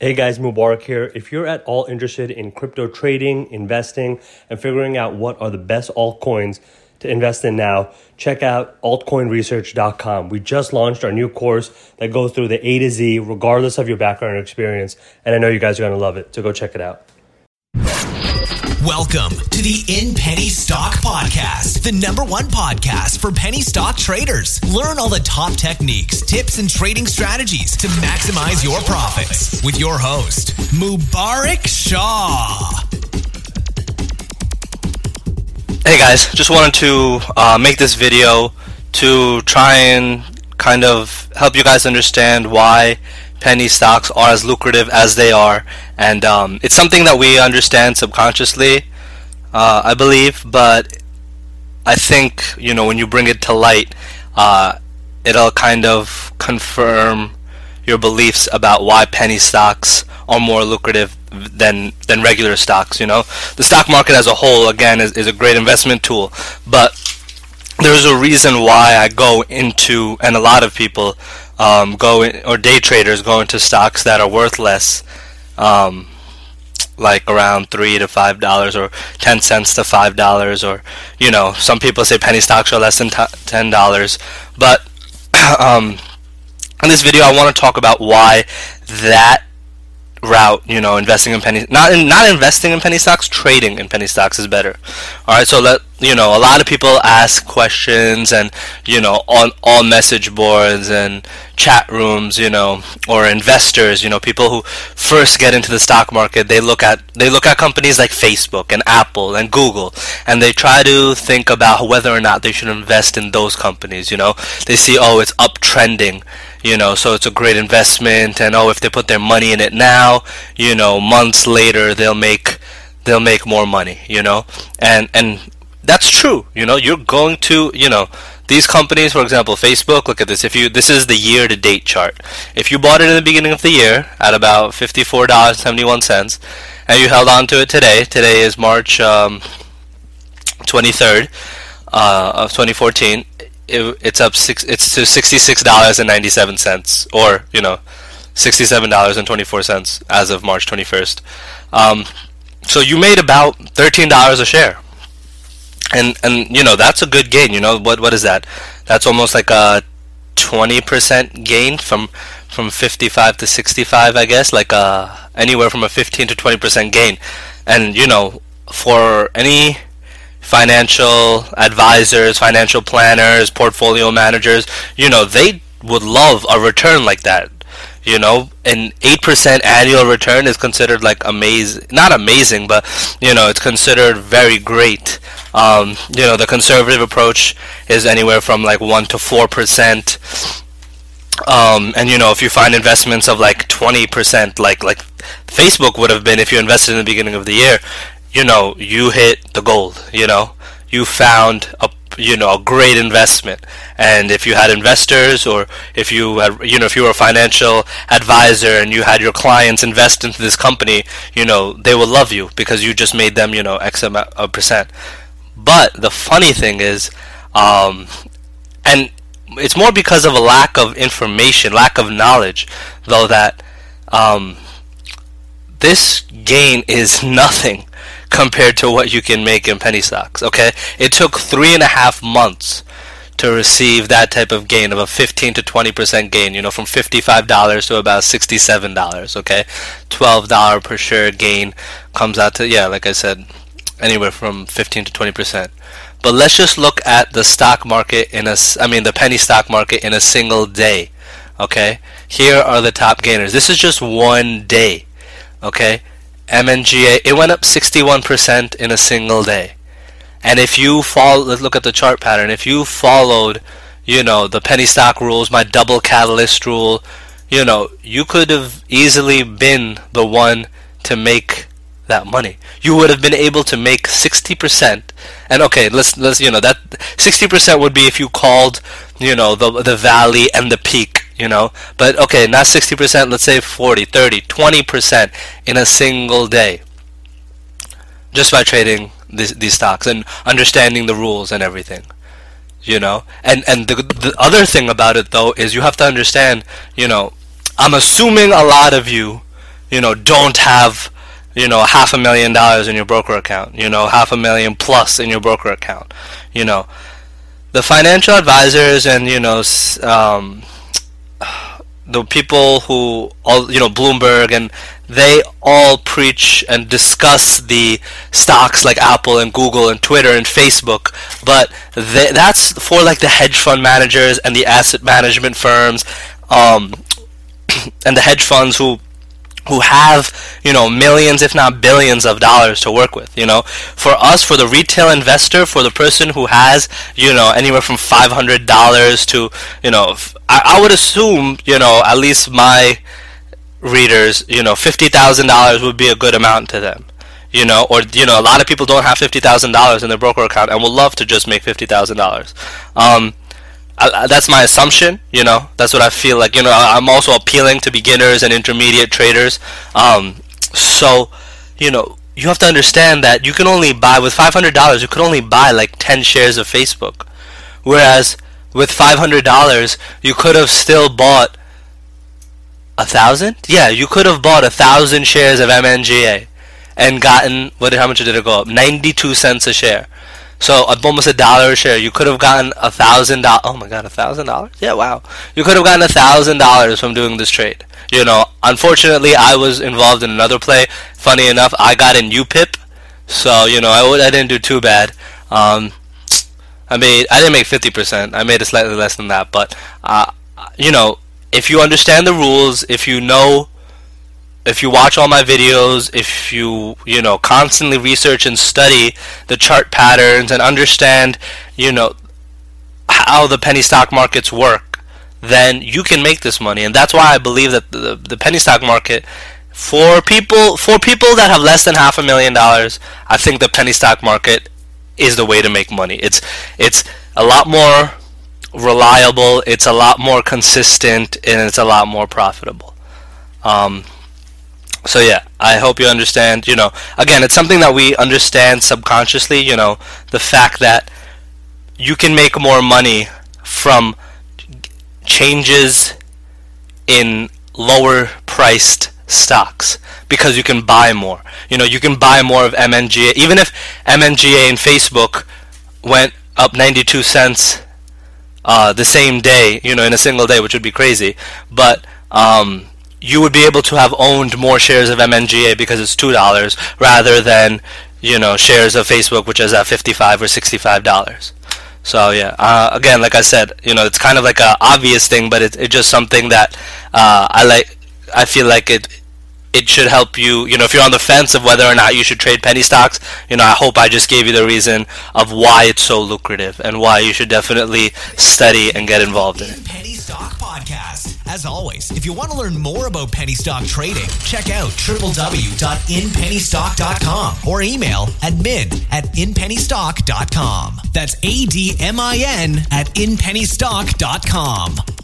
Hey guys, Mubarak here. If you're at all interested in crypto trading, investing, and figuring out what are the best altcoins to invest in now, check out altcoinresearch.com. We just launched our new course that goes through the A to Z, regardless of your background or experience. And I know you guys are going to love it. So go check it out. Welcome to the In Penny Stock Podcast, the number one podcast for penny stock traders. Learn all the top techniques, tips, and trading strategies to maximize your profits with your host, Mubarak Shah. Hey guys, just wanted to uh, make this video to try and kind of help you guys understand why penny stocks are as lucrative as they are, and um, it's something that we understand subconsciously, uh, I believe. But I think you know when you bring it to light, uh, it'll kind of confirm your beliefs about why penny stocks are more lucrative than than regular stocks. You know, the stock market as a whole, again, is, is a great investment tool, but there's a reason why I go into, and a lot of people um, go in, or day traders go into stocks that are worth less, um, like around three to five dollars, or ten cents to five dollars, or you know, some people say penny stocks are less than ten dollars. But um, in this video, I want to talk about why that route, you know, investing in penny not in, not investing in penny stocks, trading in penny stocks is better. All right, so let you know, a lot of people ask questions and you know on all message boards and chat rooms, you know, or investors, you know, people who first get into the stock market, they look at they look at companies like Facebook and Apple and Google and they try to think about whether or not they should invest in those companies, you know. They see oh, it's uptrending you know so it's a great investment and oh if they put their money in it now you know months later they'll make they'll make more money you know? And and that's true you know? You're going to you know these companies for example facebook look at this. If you this is the year to date chart. If you bought it in the beginning of the year at about $54.71 and you held on to it today today is march um, 23rd uh, of 2014 it, it's up six. It's to sixty six dollars and ninety seven cents, or you know, sixty seven dollars and twenty four cents as of March twenty first. Um, so you made about thirteen dollars a share, and and you know that's a good gain. You know what what is that? That's almost like a twenty percent gain from from fifty five to sixty five, I guess. Like uh anywhere from a fifteen to twenty percent gain, and you know for any financial advisors, financial planners, portfolio managers, you know, they would love a return like that. You know, an 8% annual return is considered like amazing, not amazing, but, you know, it's considered very great. Um, you know, the conservative approach is anywhere from like 1 to 4%. Um, and you know, if you find investments of like 20%, like like Facebook would have been if you invested in the beginning of the year, you know, you hit the gold, you know, you found a you know a great investment. And if you had investors or if you had you know if you were a financial advisor and you had your clients invest into this company you know they will love you because you just made them you know x amount of percent. But the funny thing is um, and it's more because of a lack of information lack of knowledge though that um, this gain is nothing compared to what you can make in penny stocks. Okay, it took three and a half months to receive that type of gain of a 15 to 20 percent gain. You know, from $55 to about $67. Okay, $12 per share gain comes out to yeah, like I said, anywhere from 15 to 20 percent. But let's just look at the stock market in a, I mean the penny stock market in a single day. Okay, here are the top gainers. This is just one day. Okay, MNGA, it went up 61% in a single day. And if you follow, let's look at the chart pattern. If you followed, you know, the penny stock rules, my double catalyst rule, you know, you could have easily been the one to make that money. You would have been able to make 60%. And okay, let's let's you know, that 60% would be if you called, you know, the the valley and the peak you know? But okay not 60% let's say 40 30 20% in a single day. Just by trading this, these stocks and understanding the rules and everything you know? And and the, the other thing about it though is you have to understand you know i'm assuming a lot of you you know, don't have, you know, half a million dollars in your broker account, you know, half a million plus in your broker account, you know. The financial advisors and, you know, um, the people who all you know Bloomberg and they all preach and discuss the stocks like Apple and Google and Twitter and Facebook, but they, that's for like the hedge fund managers and the asset management firms, um, and the hedge funds who who have you know millions if not billions of dollars to work with you know. For us for the retail investor for the person who has you know anywhere from $500 to you know I, I would assume you know at least my readers you know $50,000 would be a good amount to them you know. Or you know a lot of people don't have $50,000 in their broker account and would love to just make $50,000 um I, that's my assumption. You know, that's what I feel like. You know, I'm also appealing to beginners and intermediate traders. Um, so, you know, you have to understand that you can only buy with five hundred dollars. You could only buy like ten shares of Facebook, whereas with five hundred dollars, you could have still bought a thousand. Yeah, you could have bought a thousand shares of MNGA and gotten what? How much did it go up? Ninety-two cents a share. So almost a dollar a share. You could have gotten a thousand dollars. Oh my god, a thousand dollars? Yeah, wow. You could have gotten a thousand dollars from doing this trade. You know, unfortunately, I was involved in another play. Funny enough, I got in UPIP, so you know, I, I didn't do too bad. Um, I made I didn't make fifty percent. I made it slightly less than that, but uh, you know, if you understand the rules, if you know if you watch all my videos, if you you know constantly research and study the chart patterns and understand you know how the penny stock markets work, then you can make this money. And that's why I believe that the, the penny stock market for people for people that have less than half a million dollars, I think the penny stock market is the way to make money. It's it's a lot more reliable, it's a lot more consistent, and it's a lot more profitable. Um, so yeah, I hope you understand. You know, again, it's something that we understand subconsciously. You know, the fact that you can make more money from changes in lower priced stocks because you can buy more. You know, you can buy more of MNGA. Even if MNGA and Facebook went up 92 cents uh, the same day, you know, in a single day, which would be crazy. But um, you would be able to have owned more shares of MNGA because it's two dollars rather than you know shares of Facebook which is at fifty five or sixty five dollars. So yeah, uh, again, like I said, you know, it's kind of like a obvious thing, but it's it's just something that uh, I like. I feel like it it should help you. You know, if you're on the fence of whether or not you should trade penny stocks, you know, I hope I just gave you the reason of why it's so lucrative and why you should definitely study and get involved in it. Stock Podcast. As always, if you want to learn more about penny stock trading, check out www.inpennystock.com or email admin at inpennystock.com. That's A D M I N at inpennystock.com.